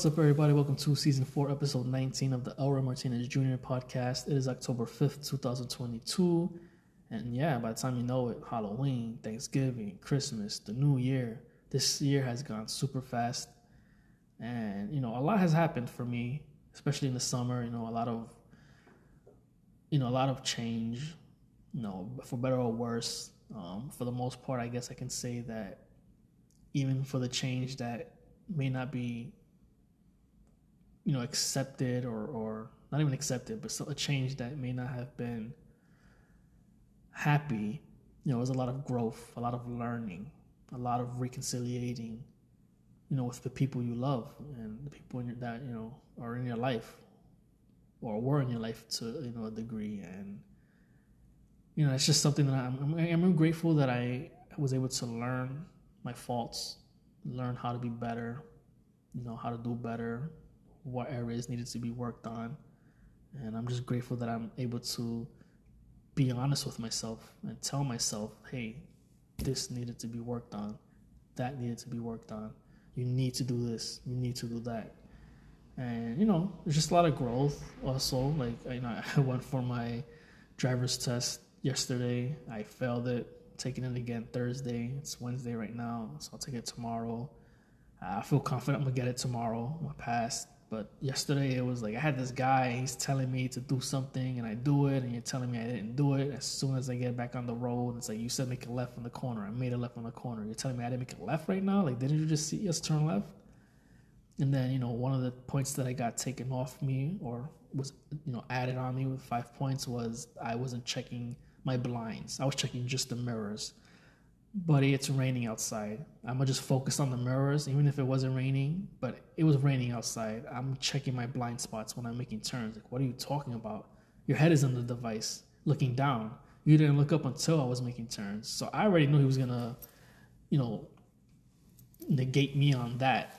What's up, everybody? Welcome to season four, episode 19 of the Elroy Martinez Jr. podcast. It is October 5th, 2022. And yeah, by the time you know it, Halloween, Thanksgiving, Christmas, the new year. This year has gone super fast. And, you know, a lot has happened for me, especially in the summer. You know, a lot of, you know, a lot of change, you know, for better or worse. Um, for the most part, I guess I can say that even for the change that may not be you know accepted or or not even accepted but still a change that may not have been happy you know there's a lot of growth a lot of learning a lot of reconciliating you know with the people you love and the people your, that you know are in your life or were in your life to you know a degree. And you know it's just something that I'm, I'm grateful that I was able to learn my faults learn how to be better you know how to do better what areas needed to be worked on. And I'm just grateful that I'm able to be honest with myself and tell myself, hey, this needed to be worked on, that needed to be worked on. You need to do this, you need to do that. And you know, there's just a lot of growth also. Like you know, I went for my driver's test yesterday. I failed it, taking it again Thursday. It's Wednesday right now, so I'll take it tomorrow. I feel confident I'm gonna get it tomorrow. I'm gonna pass. But yesterday it was like I had this guy, he's telling me to do something and I do it and you're telling me I didn't do it. As soon as I get back on the road, it's like you said make a left on the corner. I made a left on the corner. You're telling me I didn't make a left right now? Like didn't you just see us turn left? And then, you know, one of the points that I got taken off me or was, you know, added on me with five points was I wasn't checking my blinds. I was checking just the mirrors buddy, it's raining outside. I'm gonna just focus on the mirrors, even if it wasn't raining, but it was raining outside. I'm checking my blind spots when I'm making turns. Like, what are you talking about? Your head is on the device, looking down. You didn't look up until I was making turns. So I already knew he was gonna, you know, negate me on that.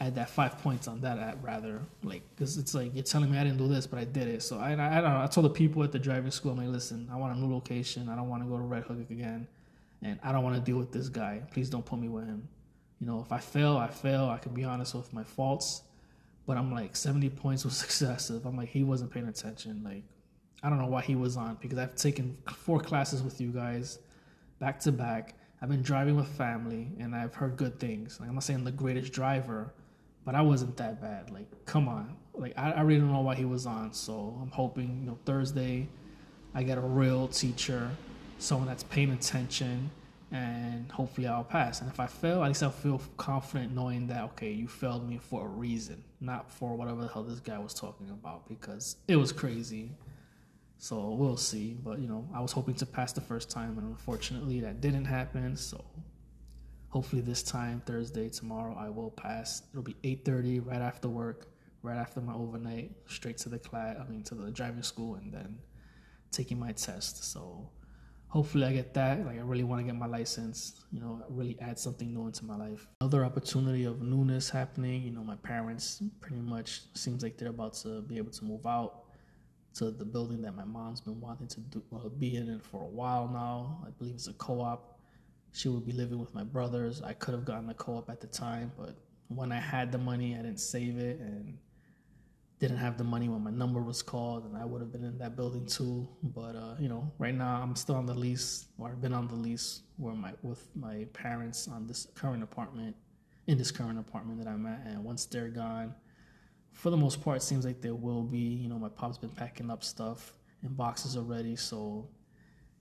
I had that five points on that, at, rather. Like, because it's like, you're telling me I didn't do this, but I did it. So I, I, I don't know. I told the people at the driving school, I'm like, listen, I want a new location. I don't want to go to Red Hook again and I don't want to deal with this guy. Please don't put me with him. You know, if I fail, I fail. I can be honest with my faults, but I'm like 70 points was excessive. I'm like he wasn't paying attention. Like I don't know why he was on because I've taken four classes with you guys back to back. I've been driving with family and I've heard good things. Like I'm not saying the greatest driver, but I wasn't that bad. Like come on. Like I, I really don't know why he was on. So I'm hoping, you know, Thursday I get a real teacher someone that's paying attention, and hopefully I'll pass. And if I fail, at least I'll feel confident knowing that okay, you failed me for a reason, not for whatever the hell this guy was talking about because it was crazy. So we'll see. But you know, I was hoping to pass the first time, and unfortunately that didn't happen. So hopefully this time, Thursday, tomorrow, I will pass. It'll be 8:30 right after work, right after my overnight, straight to the class. I mean, to the driving school, and then taking my test. So hopefully I get that. Like I really want to get my license, you know, really add something new into my life. Another opportunity of newness happening, you know, my parents pretty much seems like they're about to be able to move out to the building that my mom's been wanting to do, uh, be in for a while now. I believe it's a co-op. She would be living with my brothers. I could have gotten a co-op at the time, but when I had the money, I didn't save it and didn't have the money when my number was called, and I would have been in that building too. But uh, you know, right now I'm still on the lease, or I've been on the lease where my with my parents on this current apartment, in this current apartment that I'm at. And once they're gone, for the most part, it seems like there will be. You know, my pop's been packing up stuff in boxes already, so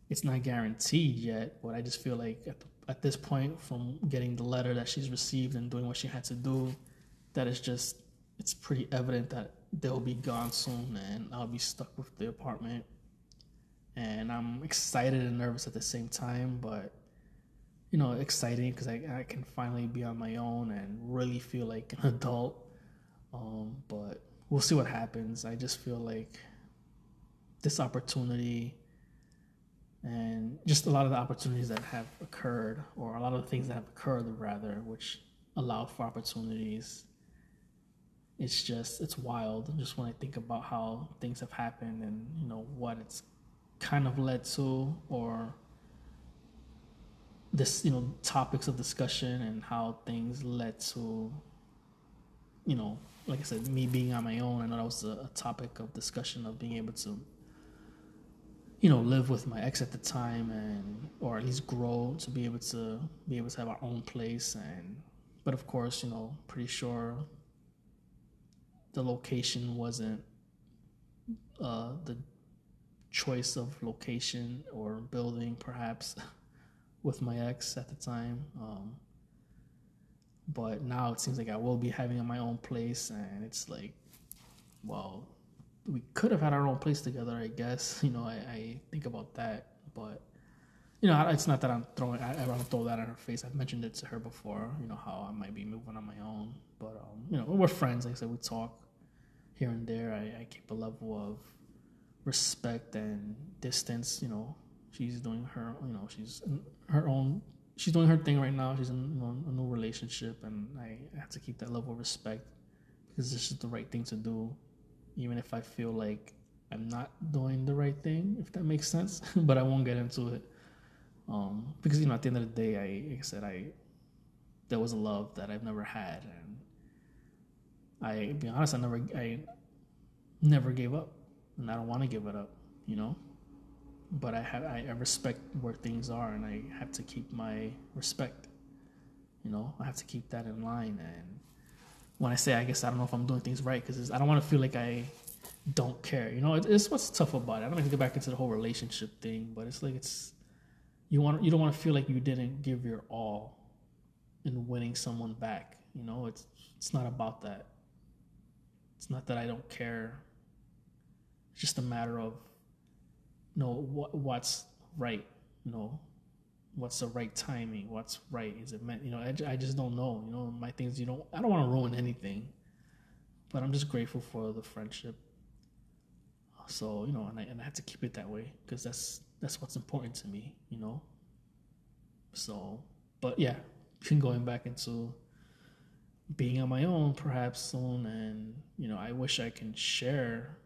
it's not guaranteed yet. But I just feel like at, the, at this point, from getting the letter that she's received and doing what she had to do, that it's just it's pretty evident that they'll be gone soon and I'll be stuck with the apartment. And I'm excited and nervous at the same time, but you know, exciting because I, I can finally be on my own and really feel like an adult. Um, but we'll see what happens. I just feel like this opportunity and just a lot of the opportunities that have occurred, or a lot of the things that have occurred, rather, which allow for opportunities it's just it's wild just when i think about how things have happened and you know what it's kind of led to or this you know topics of discussion and how things led to you know like I said, me being on my own. I know that was a, a topic of discussion of being able to, you know, live with my ex at the time, and or at least grow to be able to be able to have our own place. And but of course, you know, pretty sure the location wasn't uh, the choice of location or building, perhaps, with my ex at the time. Um, but now it seems like I will be having my own place, and it's like, well, we could have had our own place together, I guess. You know, I, I think about that, but you know, it's not that I'm throwing. I, I don't throw that in her face. I've mentioned it to her before. You know how I might be moving on my own, but um, you know, we're friends. Like I said, we talk here and there. I, I keep a level of respect and distance. You know, she's doing her. You know, she's her own she's doing her thing right now. She's in you know, a new relationship, and I have to keep that level of respect because this is the right thing to do, even if I feel like I'm not doing the right thing, if that makes sense. but I won't get into it um, because you know at the end of the day, I like I said I there was a love that I've never had, I be honest, I never I never gave up, and I don't want to give it up, you know but I have I respect where things are, and I have to keep my respect. You know, I have to keep that in line. And when I say, I guess I don't know if I'm doing things right because I don't want to feel like I don't care. You know, it's what's tough about it. I don't want to get back into the whole relationship thing, but it's like it's you want you don't want to feel like you didn't give your all in winning someone back. You know, it's it's not about that. It's not that I don't care. It's just a matter of know what what's right you know? What's the right timing? What's right? Is it meant you know I, I just don't know you know? My things you know i don't want to ruin anything but i'm just grateful for the friendship. So you know and i, and I have to keep it that way because that's that's what's important to me you know? So but yeah going back into being on my own perhaps soon and you know i wish i can share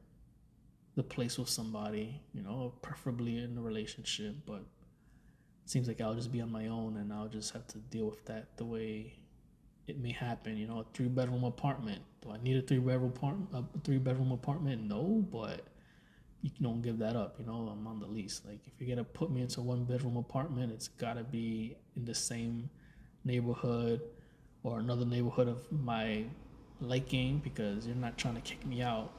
the place with somebody, you know, preferably in a relationship, but it seems like I'll just be on my own and I'll just have to deal with that the way it may happen. You know, a three bedroom apartment. Do I need a three bedroom apartment? A three bedroom apartment? No, but you don't give that up. You know, I'm on the lease. Like if you're gonna put me into one bedroom apartment, it's gotta be in the same neighborhood or another neighborhood of my liking because you're not trying to kick me out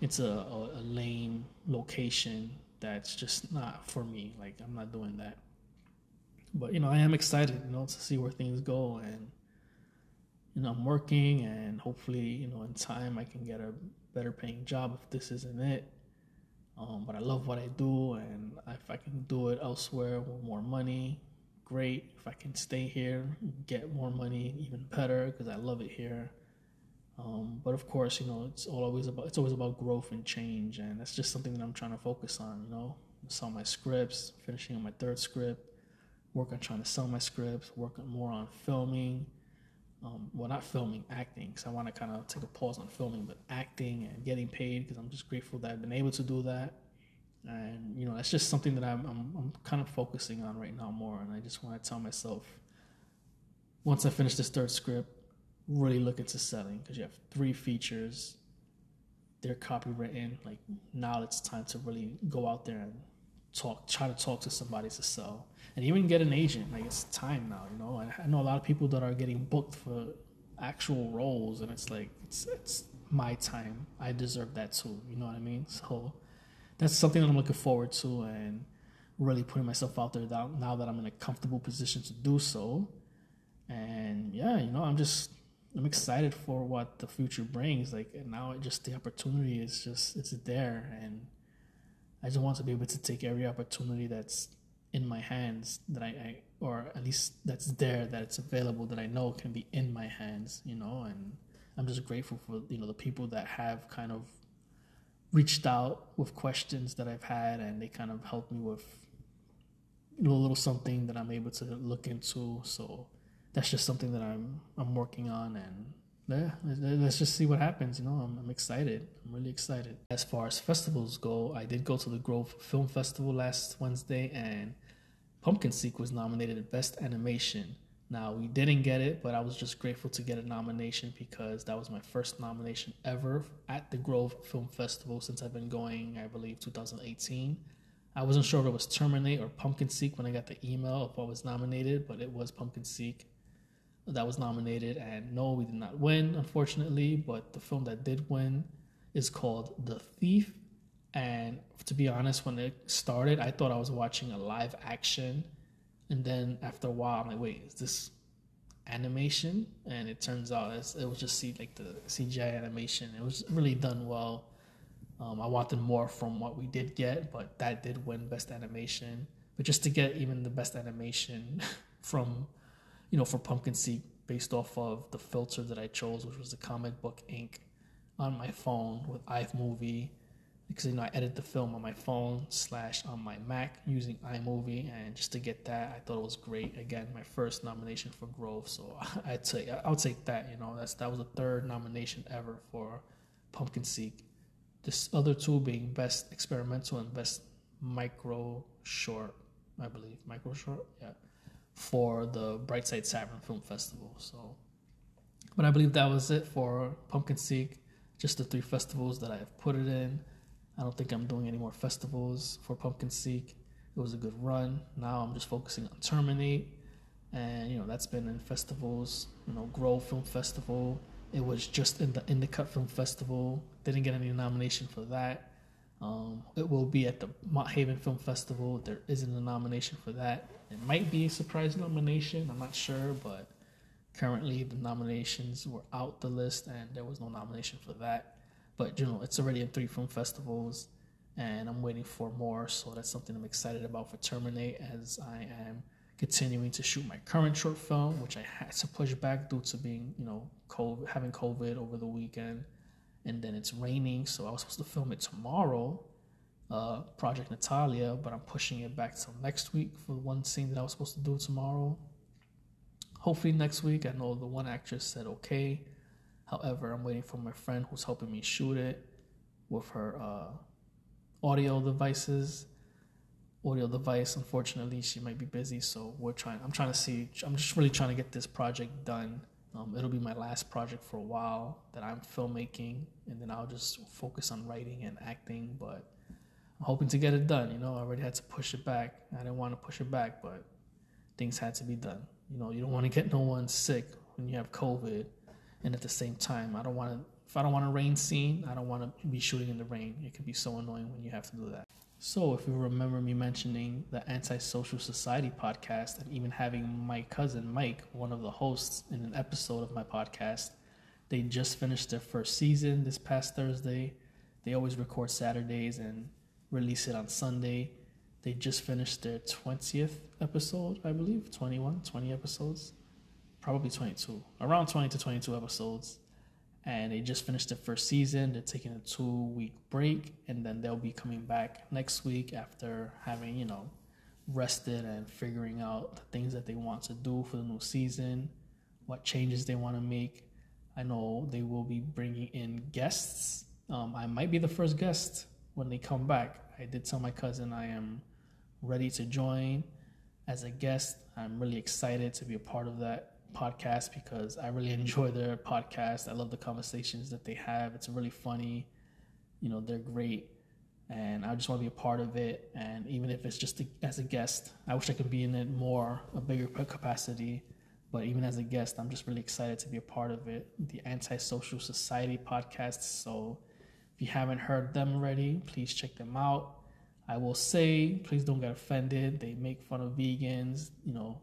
it's a, a, a lame location that's just not for me. Like I'm not doing that. But you know, I am excited, you know, to see where things go and you know, I'm working and hopefully, you know, in time I can get a better paying job if this isn't it. Um, but I love what I do, and if I can do it elsewhere with more money, great. If I can stay here, get more money, even better, because I love it here. Um, but of course, you know, it's always about it's always about growth and change, and that's just something that I'm trying to focus on. You know, sell my scripts, finishing on my third script, work on trying to sell my scripts, work more on filming. Um, well, not filming, acting, because I want to kind of take a pause on filming, but acting and getting paid, because I'm just grateful that I've been able to do that. And you know, that's just something that I'm, I'm I'm kind of focusing on right now more, and I just want to tell myself once I finish this third script really look into selling because you have three features. They're copywritten. Like now it's time to really go out there and talk, try to talk to somebody to sell, and even get an agent. Like it's time now. You know, I, I know a lot of people that are getting booked for actual roles, and it's like it's it's my time. I deserve that too. You know what I mean? So that's something that I'm looking forward to, and really putting myself out there now, that I'm in a comfortable position to do so. And yeah, you know, I'm just I'm excited for what the future brings. Like now, it just the opportunity is just it's there, and I just want to be able to take every opportunity that's in my hands that I, I or at least that's there that it's available that I know can be in my hands. You know, and I'm just grateful for you know the people that have kind of reached out with questions that I've had, and they kind of helped me with a little something that I'm able to look into. So that's just something that I'm I'm working on and yeah, let's just see what happens. You know, I'm, I'm excited. I'm really excited. As far as festivals go, I did go to the Grove Film Festival last Wednesday, and Pumpkin Seek was nominated at Best Animation, Now we didn't get it, but I was just grateful to get a nomination because that was my first nomination ever at the Grove Film Festival since I've been going, I believe, 2018. I wasn't sure if it was Terminate or Pumpkin Seek when I got the email if I was nominated, but it was Pumpkin Seek that was nominated. And no, we did not win, unfortunately. But the film that did win is called The Thief. And to be honest, when it started, I thought I was watching a live action and then after a while, I'm like, wait, is this animation? And it turns out it was just see like the CGI animation. It was really done well. Um, I wanted more from what we did get, but that did win best animation. But just to get even the best animation from, you know, for Pumpkin Seed based off of the filter that I chose, which was the comic book ink on my phone with iMovie because you know I edit the film on my phone slash on my Mac using iMovie, and just to get that, I thought it was great. Again, my first nomination for Grove, so I'd say I'll take that. You know, that's that was the third nomination ever for Pumpkin Seek. This other two being best experimental and best micro short, I believe, micro short, yeah, for the Brightside Tavern Film Festival. So, but I believe that was it for Pumpkin Seek. Just the three festivals that I've put it in. I don't think I'm doing any more festivals for Pumpkin Seek. It was a good run. Now I'm just focusing on Terminate, and you know that's been in festivals. You know, Grove Film Festival. It was just in the Indicut Film Festival. Didn't get any nomination for that. Um, it will be at the Mott Haven Film Festival. There isn't a nomination for that. It might be a surprise nomination. I'm not sure, but currently the nominations were out the list, and there was no nomination for that. But you know, it's already in three film festivals, and I'm waiting for more. So that's something I'm excited about for Terminate as I am continuing to shoot my current short film, which I had to push back due to being, you know, COVID, having COVID over the weekend, and then it's raining, so I was supposed to film it tomorrow, uh, Project Natalia, but I'm pushing it back till next week for one scene that I was supposed to do tomorrow. Hopefully next week. I know the one actress said okay. However, I'm waiting for my friend who's helping me shoot it with her uh, audio devices. Audio device, unfortunately, she might be busy, so we're trying. I'm trying to see. I'm just really trying to get this project done. Um, it'll be my last project for a while that I'm filmmaking, and then I'll just focus on writing and acting. But I'm hoping to get it done. You know, I already had to push it back. I didn't want to push it back, but things had to be done. You know, you don't want to get no one sick when you have COVID and at the same time, I don't want to. If I don't want a rain scene, I don't want to be shooting in the rain. It can be so annoying when you have to do that. So, if you remember me mentioning the Antisocial Society podcast and even having my cousin Mike, one of the hosts in an episode of my podcast, they just finished their first season this past Thursday. They always record Saturdays and release it on Sunday. They just finished their 20th episode, I believe, 21, 20 episodes probably 22, around 20 to 22 episodes. And they just finished the first season. They're taking a two week break, and then they'll be coming back next week after having, you know, rested and figuring out the things that they want to do for the new season, what changes they want to make. I know they will be bringing in guests. Um, I might be the first guest when they come back. I did tell my cousin I am ready to join as a guest. I'm really excited to be a part of that podcast because I really enjoy their podcast. I love the conversations that they have. It's really funny. You know, they're great. And I just want to be a part of it. And even if it's just as a guest, I wish I could be in it more, a bigger capacity. But even as a guest, I'm just really excited to be a part of it. The Antisocial Society podcast. So if you haven't heard them already, please check them out. I will say, please don't get offended. They make fun of vegans, you know,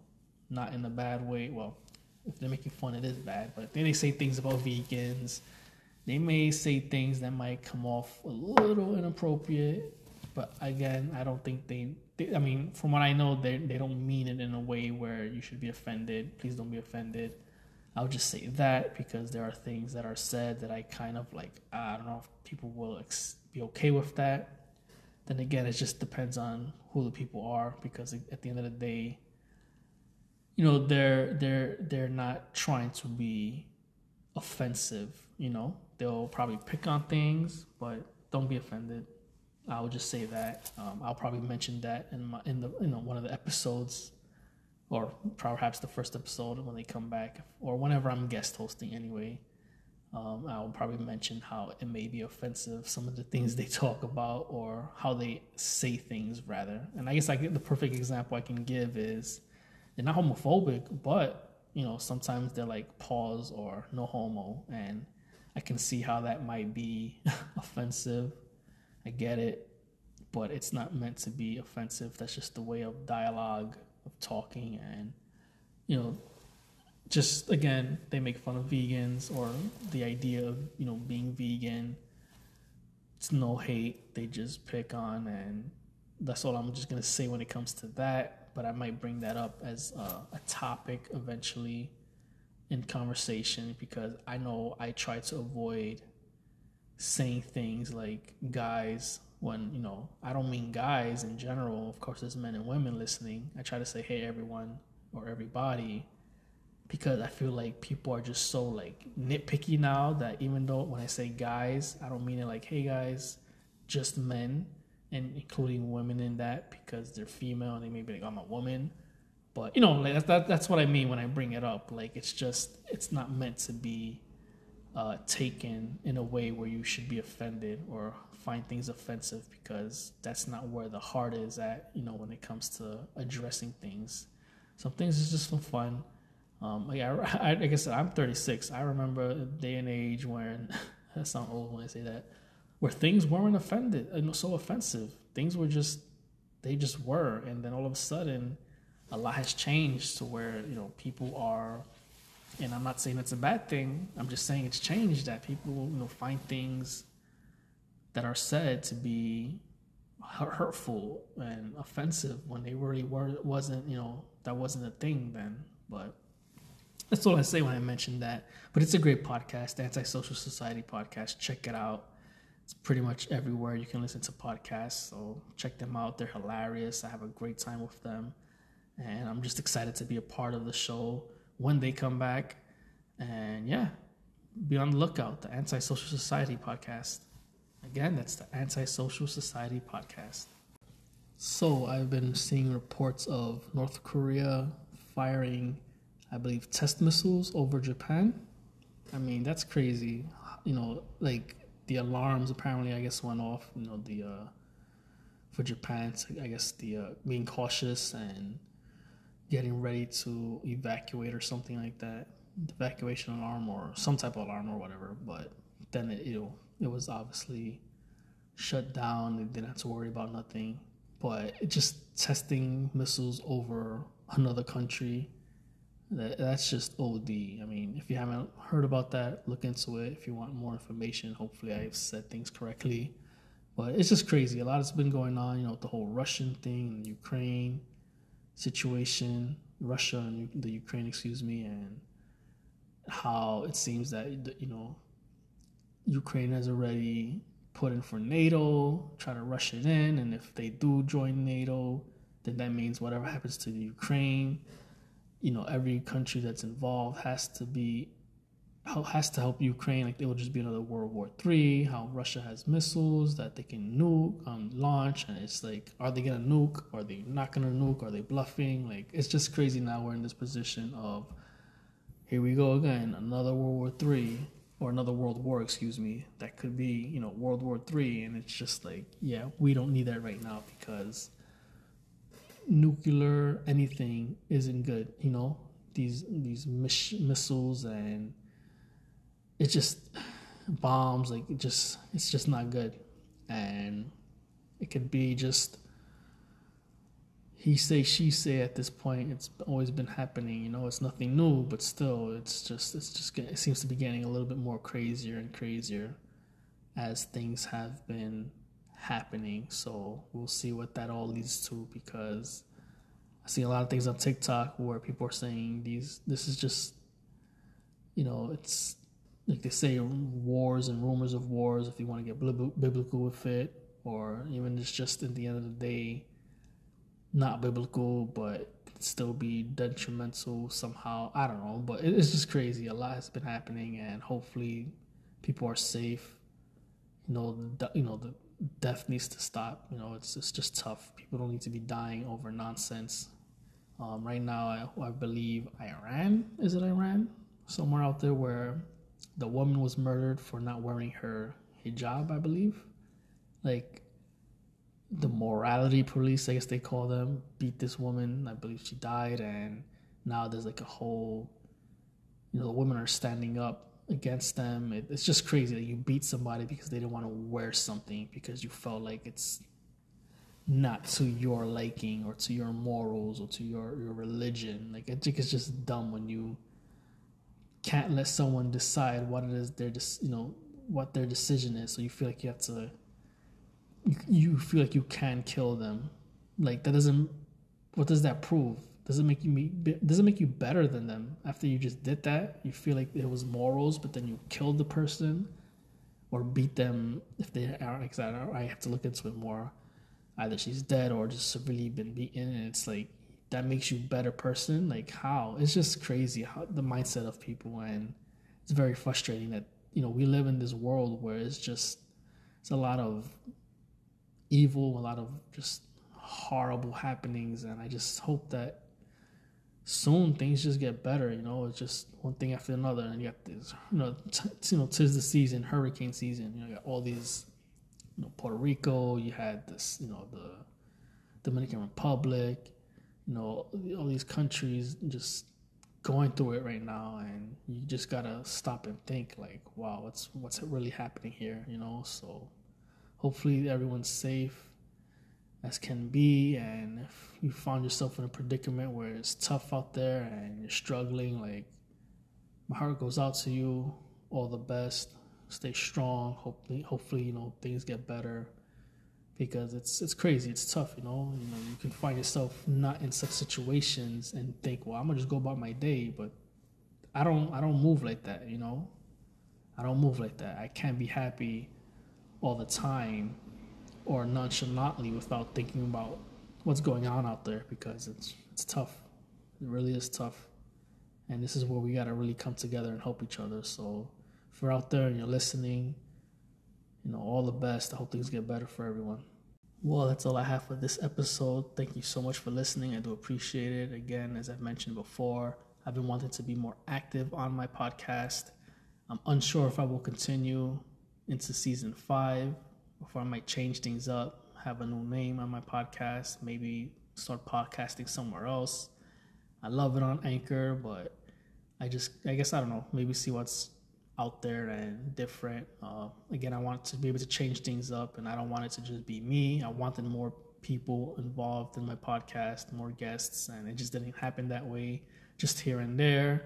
not in a bad way. Well, they're making fun, of it is bad. But then they say things about vegans. They may say things that might come off a little inappropriate. But again, I don't think they, they I mean, from what I know, they they don't mean it in a way where you should be offended. Please don't be offended. I'll just say that because there are things that are said that I kind of like. I don't know if people will ex- be okay with that. Then again, it just depends on who the people are because at the end of the day, you know they're they're they're not trying to be offensive you know they'll probably pick on things but don't be offended i'll just say that um, i'll probably mention that in my in the you know one of the episodes or perhaps the first episode when they come back, or whenever I'm guest hosting anyway. Um, I'll probably mention how it may be offensive, some of the things they talk about, or how they say things, rather. And I guess like the perfect example I can give is they're not homophobic, but you know sometimes they're like pause or no homo, and I can see how that might be offensive. I get it, but it's not meant to be offensive. That's just the way of dialogue, of talking, and you know just again they make fun of vegans or the idea of you know being vegan it's no hate they just pick on and that's all i'm just to say when it comes to that but i might bring that up as a, a topic eventually in conversation because i know i try to avoid saying things like guys when you know i don't mean guys in general. Of course there's men and women listening. I try to say hey everyone or everybody because I feel like people are just so like nitpicky now that even though when I say guys, I don't mean it like, hey guys, just men, and including women in that because they're female and they may be like, I'm a woman. But you know, like that's that, that's what I mean when I bring it up. Like it's just it's not meant to be uh, taken in a way where you should be offended or find things offensive because that's not where the heart is at. You know, when it comes to addressing things, some things is just for fun um, like I, I, like I said, I'm 36. I remember a day and age when I sound old when I say that, where things weren't offended, uh, so offensive. Things were just, they just were, and then all of a sudden, a lot has changed to where you know people are, and I'm not saying it's a bad thing. I'm just saying it's changed that people you know find things that are said to be hurtful and offensive when they really were wasn't you know that wasn't a thing then, but that's all I say when I mention that. But it's a great podcast, Antisocial Society podcast. Check it out. It's pretty much everywhere you can listen to podcasts. So check them out. They're hilarious. I have a great time with them. And I'm just excited to be a part of the show when they come back. And yeah, be on the lookout. The Antisocial Society podcast. Again, that's the Antisocial Society podcast. So I've been seeing reports of North Korea firing I believe, test missiles over Japan. I mean, that's crazy. You know, like the alarms apparently, I guess, went off. You know, the uh, for Japan, I guess the uh, being cautious and getting ready to evacuate or something like that. The evacuation alarm or some type of alarm or whatever. But then it, you it was obviously shut down. They didn't have to worry about nothing. But just testing missiles over another country that, that's just OD. I mean, if you haven't heard about that, look into it. If you want more information, hopefully I've said things correctly. But it's just crazy. A lot has been going on, you know, the whole Russian thing, the Ukraine situation, Russia and the Ukraine, excuse me, and how it seems that, you know, Ukraine has already put in for NATO, try to rush it in. And if they do join NATO, then that means whatever happens to the Ukraine you know every country that's involved has to be has to help Ukraine. Like it will just be another World War Three. How Russia has missiles that they can nuke, um, launch, and it's like, are they gonna nuke? Are they not gonna nuke? Are they bluffing? Like it's just crazy. Now we're in this position of, here we go again, another World War Three or another World War, excuse me. That could be you know World War Three, and it's just like, yeah, we don't need that right now because nuclear anything isn't good. You know these these miss- missiles and it's just bombs. Like it just it's just not good, and it could be just he say she say at this point it's always been happening you know it's nothing new but still it's just it's just it seems to be getting a little bit more crazier and crazier as things have been happening. So we'll see what that all leads to because I see a lot of things on TikTok where people are saying these this is just you know, it's like they say wars and rumors of wars if you want to get biblical with it or even it's just at the end of the day not biblical but still be detrimental somehow. I don't know but it's just crazy. A lot has been happening and hopefully people are safe. You know the, you know the death needs to stop. You know, it's it's just tough. People don't need to be dying over nonsense. Um, right now, I, I believe Iran is it Iran somewhere out there where the woman was murdered for not wearing her hijab. I believe, like the morality police, I guess they call them, beat this woman. I believe she died, and now there's like a whole, you know, the women are standing up against them. It, it's just crazy that you beat somebody because they didn't want to wear something because you felt like it's not to your liking or to your morals or to your, your religion. Like I think it's just dumb when you can't let someone decide what it is their you know what their decision is. So you feel like you have to you, you feel like you can kill them. Like that doesn't what does that prove? Does it make you me does it make you better than them after you just did that? You feel like it was morals, but then you killed the person or beat them if they are like. I have to look into it more. Either she's dead or just severely been beaten, and it's like that makes you better person. Like how? It's just crazy how the mindset of people, and it's very frustrating that you know we live in this world where it's just it's a lot of evil, a lot of just horrible happenings, and I just hope that soon things just get better. You know, it's just one thing after another, and you got this, you know, t- you know, tis the season, hurricane season. You know, you got all these, you know, Puerto Rico. You had this, you know, the Dominican Republic. You know, all these countries just going through it right now, and you just gotta stop and think, like, wow, what's what's really happening here? You know, so hopefully everyone's safe as can be and if you find yourself in a predicament where it's tough out there and you're struggling like my heart goes out to you. All the best. Stay strong. Hopefully hopefully you know things get better. Because it's it's crazy. It's tough you know? You know you can find yourself not in such situations and think well i'm gonna just go about my day but i don't i don't move like that you know? I don't move like that. I can't be happy all the time or nonchalantly without thinking about what's going on out there because it's it's tough. It really is tough. And this is where we gotta really come together and help each other. So if you're out there and you're listening, you know, all the best. I hope things get better for everyone. Well, that's all I have for this episode. Thank you so much for listening. I do appreciate it. Again, as I've mentioned before, I've been wanting to be more active on my podcast. I'm unsure if I will continue into season five, before I might change things up, have a new name on my podcast, maybe start podcasting somewhere else. I love it on Anchor, but I just, I guess, I don't know, maybe see what's out there and different. Uh, again, I want to be able to change things up, and I don't want it to just be me. I wanted more people involved in my podcast, more guests, and it just didn't happen that way, just here and there.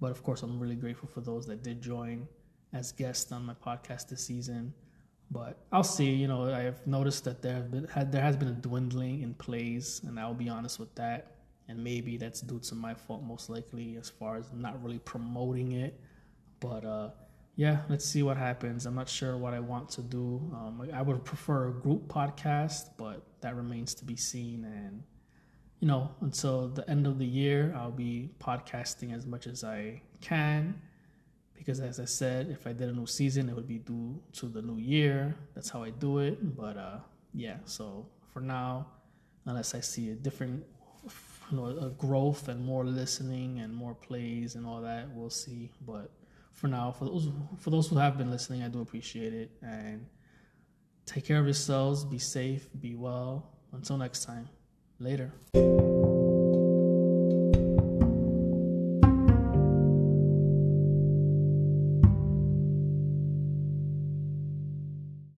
But of course, I'm really grateful for those that did join as guests on my podcast this season. But I'll see. You know, I've noticed that there have been there has been a dwindling in plays, and I'll be honest with that. And maybe that's due to my fault, most likely, as far as not really promoting it. But uh, yeah, let's see what happens. I'm not sure what I want to do. Um, I would prefer a group podcast, but that remains to be seen. And you know, until the end of the year, I'll be podcasting as much as I can because as I said, if I did a new season, it would be due to the new year. That's how I do it. But uh, yeah, so for now, unless I see a different, you know, a growth and more listening and more plays and all that, we'll see. But for now, for those for those who have been listening, I do appreciate it and take care of yourselves. Be safe. Be well. Until next time. Later.